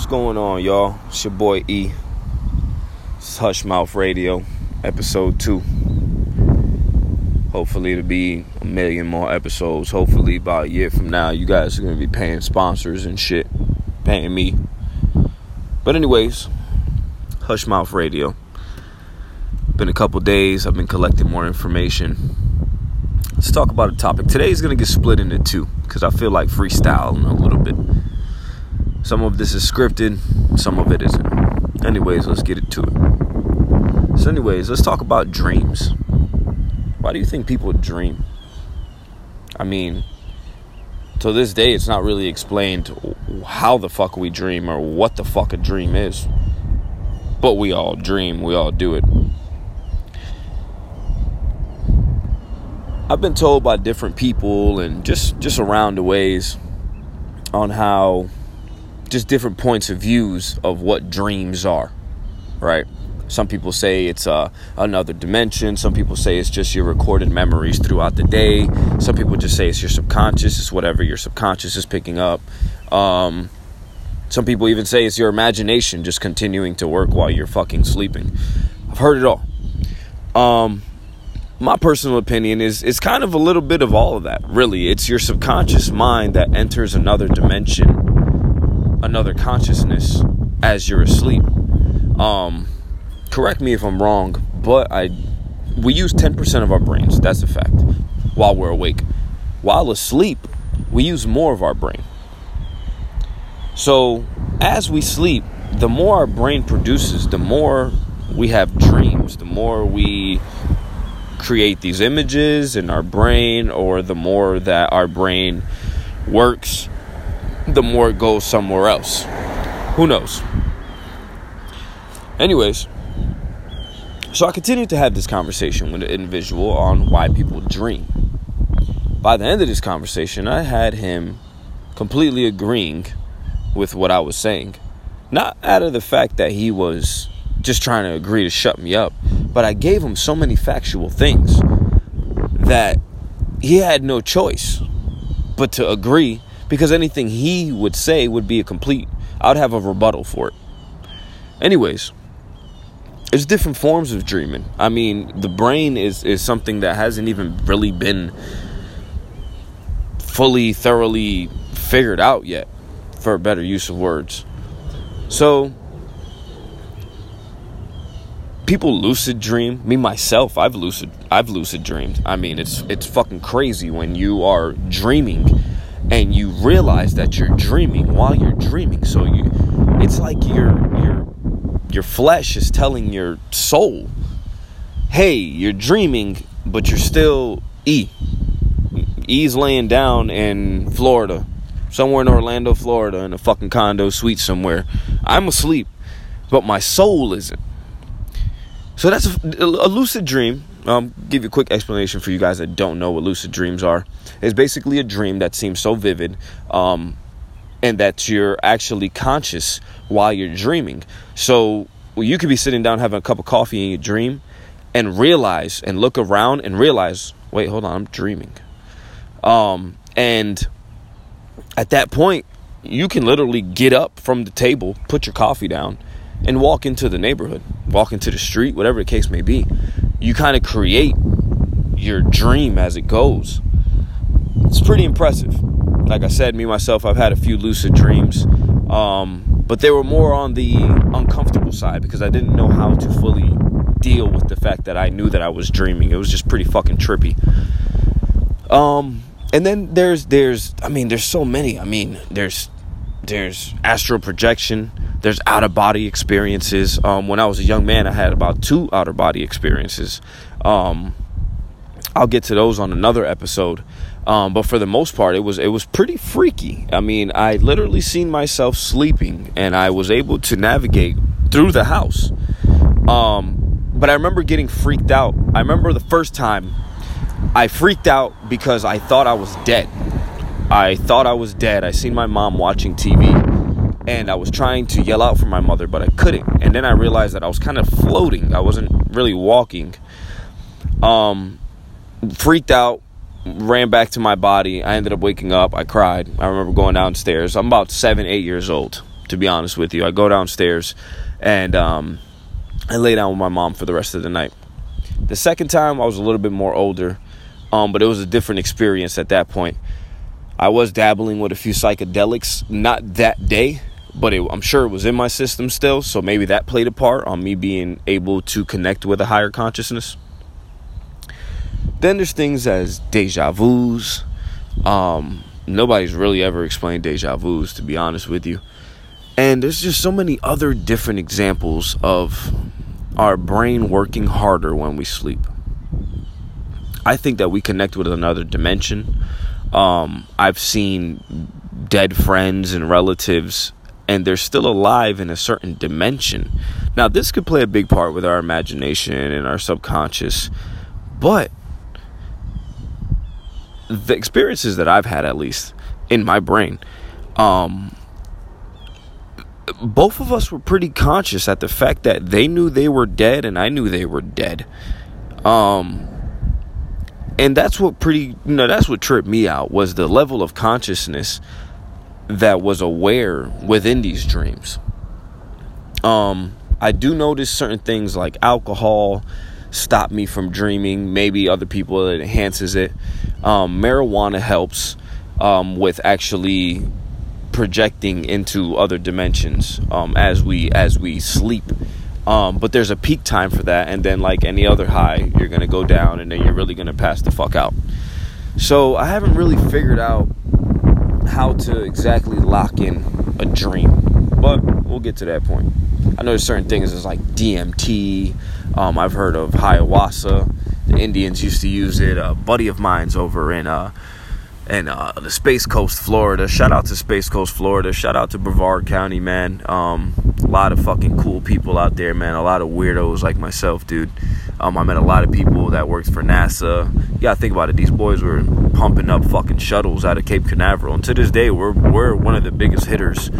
What's going on, y'all? It's your boy E. It's Hush Mouth Radio, episode two. Hopefully, it'll be a million more episodes. Hopefully, about a year from now, you guys are gonna be paying sponsors and shit, paying me. But anyways, Hush Mouth Radio. Been a couple days. I've been collecting more information. Let's talk about a topic. Today is gonna get split into two because I feel like freestyling a little bit. Some of this is scripted, some of it isn't. Anyways, let's get it to it. So, anyways, let's talk about dreams. Why do you think people dream? I mean, to this day, it's not really explained how the fuck we dream or what the fuck a dream is. But we all dream, we all do it. I've been told by different people and just just around the ways on how just different points of views of what dreams are, right? Some people say it's uh, another dimension. Some people say it's just your recorded memories throughout the day. Some people just say it's your subconscious. It's whatever your subconscious is picking up. Um, some people even say it's your imagination just continuing to work while you're fucking sleeping. I've heard it all. Um, my personal opinion is it's kind of a little bit of all of that. Really, it's your subconscious mind that enters another dimension another consciousness as you're asleep. Um, correct me if I'm wrong, but I we use 10% of our brains. That's a fact. While we're awake, while asleep, we use more of our brain. So, as we sleep, the more our brain produces, the more we have dreams, the more we create these images in our brain, or the more that our brain works the more it goes somewhere else. Who knows? Anyways, so I continued to have this conversation with an individual on why people dream. By the end of this conversation, I had him completely agreeing with what I was saying. Not out of the fact that he was just trying to agree to shut me up, but I gave him so many factual things that he had no choice but to agree because anything he would say would be a complete I'd have a rebuttal for it. Anyways, there's different forms of dreaming. I mean, the brain is is something that hasn't even really been fully thoroughly figured out yet for a better use of words. So, people lucid dream. Me myself, I've lucid I've lucid dreamed. I mean, it's it's fucking crazy when you are dreaming and you realize that you're dreaming while you're dreaming. So you it's like your your your flesh is telling your soul hey you're dreaming but you're still e. E's laying down in florida somewhere in orlando florida in a fucking condo suite somewhere. I'm asleep but my soul isn't. So that's a, a lucid dream um, give you a quick explanation for you guys that don't know what lucid dreams are. It's basically a dream that seems so vivid, um, and that you're actually conscious while you're dreaming. So well, you could be sitting down having a cup of coffee in your dream, and realize and look around and realize, wait, hold on, I'm dreaming. Um, and at that point, you can literally get up from the table, put your coffee down, and walk into the neighborhood, walk into the street, whatever the case may be you kind of create your dream as it goes. It's pretty impressive. Like I said, me myself, I've had a few lucid dreams, um, but they were more on the uncomfortable side because I didn't know how to fully deal with the fact that I knew that I was dreaming. It was just pretty fucking trippy. Um, and then there's there's I mean there's so many. I mean there's there's astral projection there's out of body experiences. Um, when I was a young man, I had about two out of body experiences. Um, I'll get to those on another episode. Um, but for the most part, it was it was pretty freaky. I mean, I literally seen myself sleeping, and I was able to navigate through the house. Um, but I remember getting freaked out. I remember the first time I freaked out because I thought I was dead. I thought I was dead. I seen my mom watching TV and I was trying to yell out for my mother, but I couldn't. And then I realized that I was kind of floating. I wasn't really walking. Um, freaked out, ran back to my body. I ended up waking up. I cried. I remember going downstairs. I'm about seven, eight years old. to be honest with you. I go downstairs and um, I lay down with my mom for the rest of the night. The second time, I was a little bit more older, um, but it was a different experience at that point. I was dabbling with a few psychedelics, not that day, but it, I'm sure it was in my system still. So maybe that played a part on me being able to connect with a higher consciousness. Then there's things as deja vu's. Um, nobody's really ever explained deja vu's, to be honest with you. And there's just so many other different examples of our brain working harder when we sleep. I think that we connect with another dimension. Um, I've seen dead friends and relatives, and they're still alive in a certain dimension. Now, this could play a big part with our imagination and our subconscious, but the experiences that I've had, at least in my brain, um, both of us were pretty conscious at the fact that they knew they were dead and I knew they were dead. Um, and that's what pretty, you know, that's what tripped me out was the level of consciousness that was aware within these dreams. Um, I do notice certain things like alcohol stop me from dreaming. Maybe other people it enhances it. Um, marijuana helps um, with actually projecting into other dimensions um, as we as we sleep. Um, but there's a peak time for that, and then like any other high, you're gonna go down, and then you're really gonna pass the fuck out. So I haven't really figured out how to exactly lock in a dream, but we'll get to that point. I know there's certain things as like DMT. Um, I've heard of ayahuasca. The Indians used to use it. A buddy of mine's over in uh, and uh, the Space Coast, Florida. Shout out to Space Coast, Florida. Shout out to Brevard County, man. Um, lot of fucking cool people out there, man. A lot of weirdos like myself, dude. Um, I met a lot of people that worked for NASA. You gotta think about it. These boys were pumping up fucking shuttles out of Cape Canaveral, and to this day, we're we're one of the biggest hitters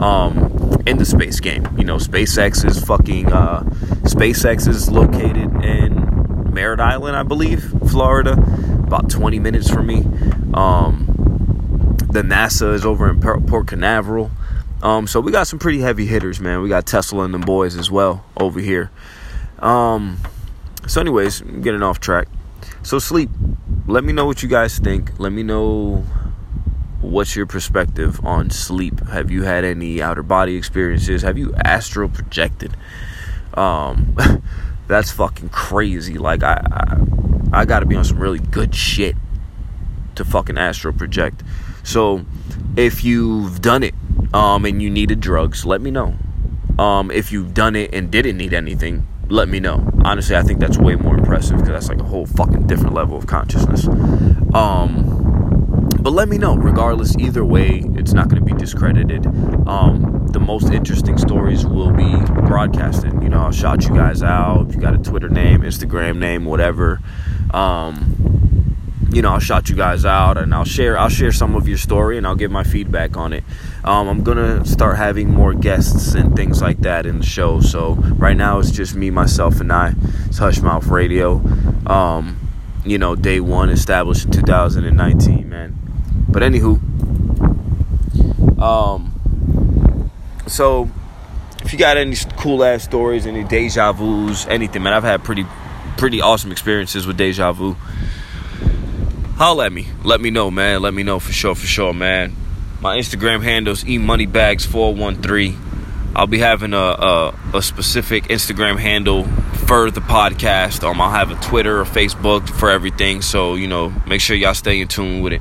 um, in the space game. You know, SpaceX is fucking. Uh, SpaceX is located in Merritt Island, I believe, Florida about 20 minutes from me. Um, the NASA is over in Port Canaveral. Um, so we got some pretty heavy hitters, man. We got Tesla and the boys as well over here. Um, so, anyways, getting off track. So, sleep. Let me know what you guys think. Let me know what's your perspective on sleep. Have you had any outer body experiences? Have you astral projected? Um, that's fucking crazy. Like I, I I gotta be on some really good shit to fucking astral project. So if you've done it um, and you needed drugs, let me know. Um, if you've done it and didn't need anything, let me know. Honestly, I think that's way more impressive because that's like a whole fucking different level of consciousness. Um, but let me know. Regardless, either way, it's not going to be discredited. Um, the most interesting stories will be broadcasted. You know, I'll shout you guys out. If you got a Twitter name, Instagram name, whatever um, you know, I'll shout you guys out and I'll share I'll share some of your story and I'll give my feedback on it. Um, I'm gonna start having more guests and things like that in the show. So right now it's just me, myself, and I. It's Hushmouth Radio. Um, you know, day one established in 2019, man. But anywho, um, so if you got any cool ass stories, any deja vu's, anything, man, I've had pretty pretty awesome experiences with Deja Vu. Holla at me. Let me know, man. Let me know for sure, for sure, man. My Instagram handle's emoneybags413. I'll be having a, a, a specific Instagram handle for the podcast. Um, I'll have a Twitter or Facebook for everything. So you know, make sure y'all stay in tune with it.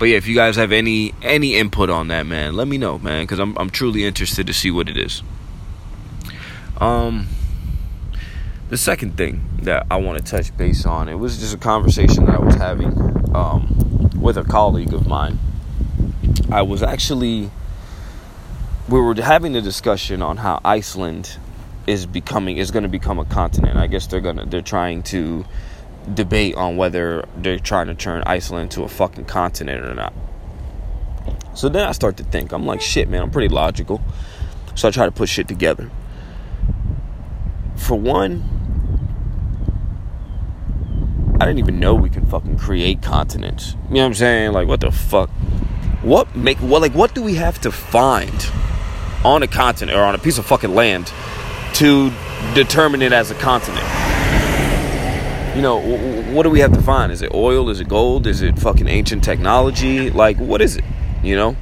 But yeah, if you guys have any any input on that, man, let me know, man, because I'm I'm truly interested to see what it is. Um. The second thing that I want to touch base on, it was just a conversation that I was having um, with a colleague of mine. I was actually, we were having a discussion on how Iceland is becoming is going to become a continent. I guess they're gonna they're trying to debate on whether they're trying to turn Iceland into a fucking continent or not. So then I start to think, I'm like, shit, man, I'm pretty logical. So I try to put shit together. For one, I didn't even know we can fucking create continents. You know what I'm saying? Like, what the fuck? What make what like what do we have to find on a continent or on a piece of fucking land to determine it as a continent. You know, what do we have to find? Is it oil? Is it gold? Is it fucking ancient technology? Like, what is it? You know?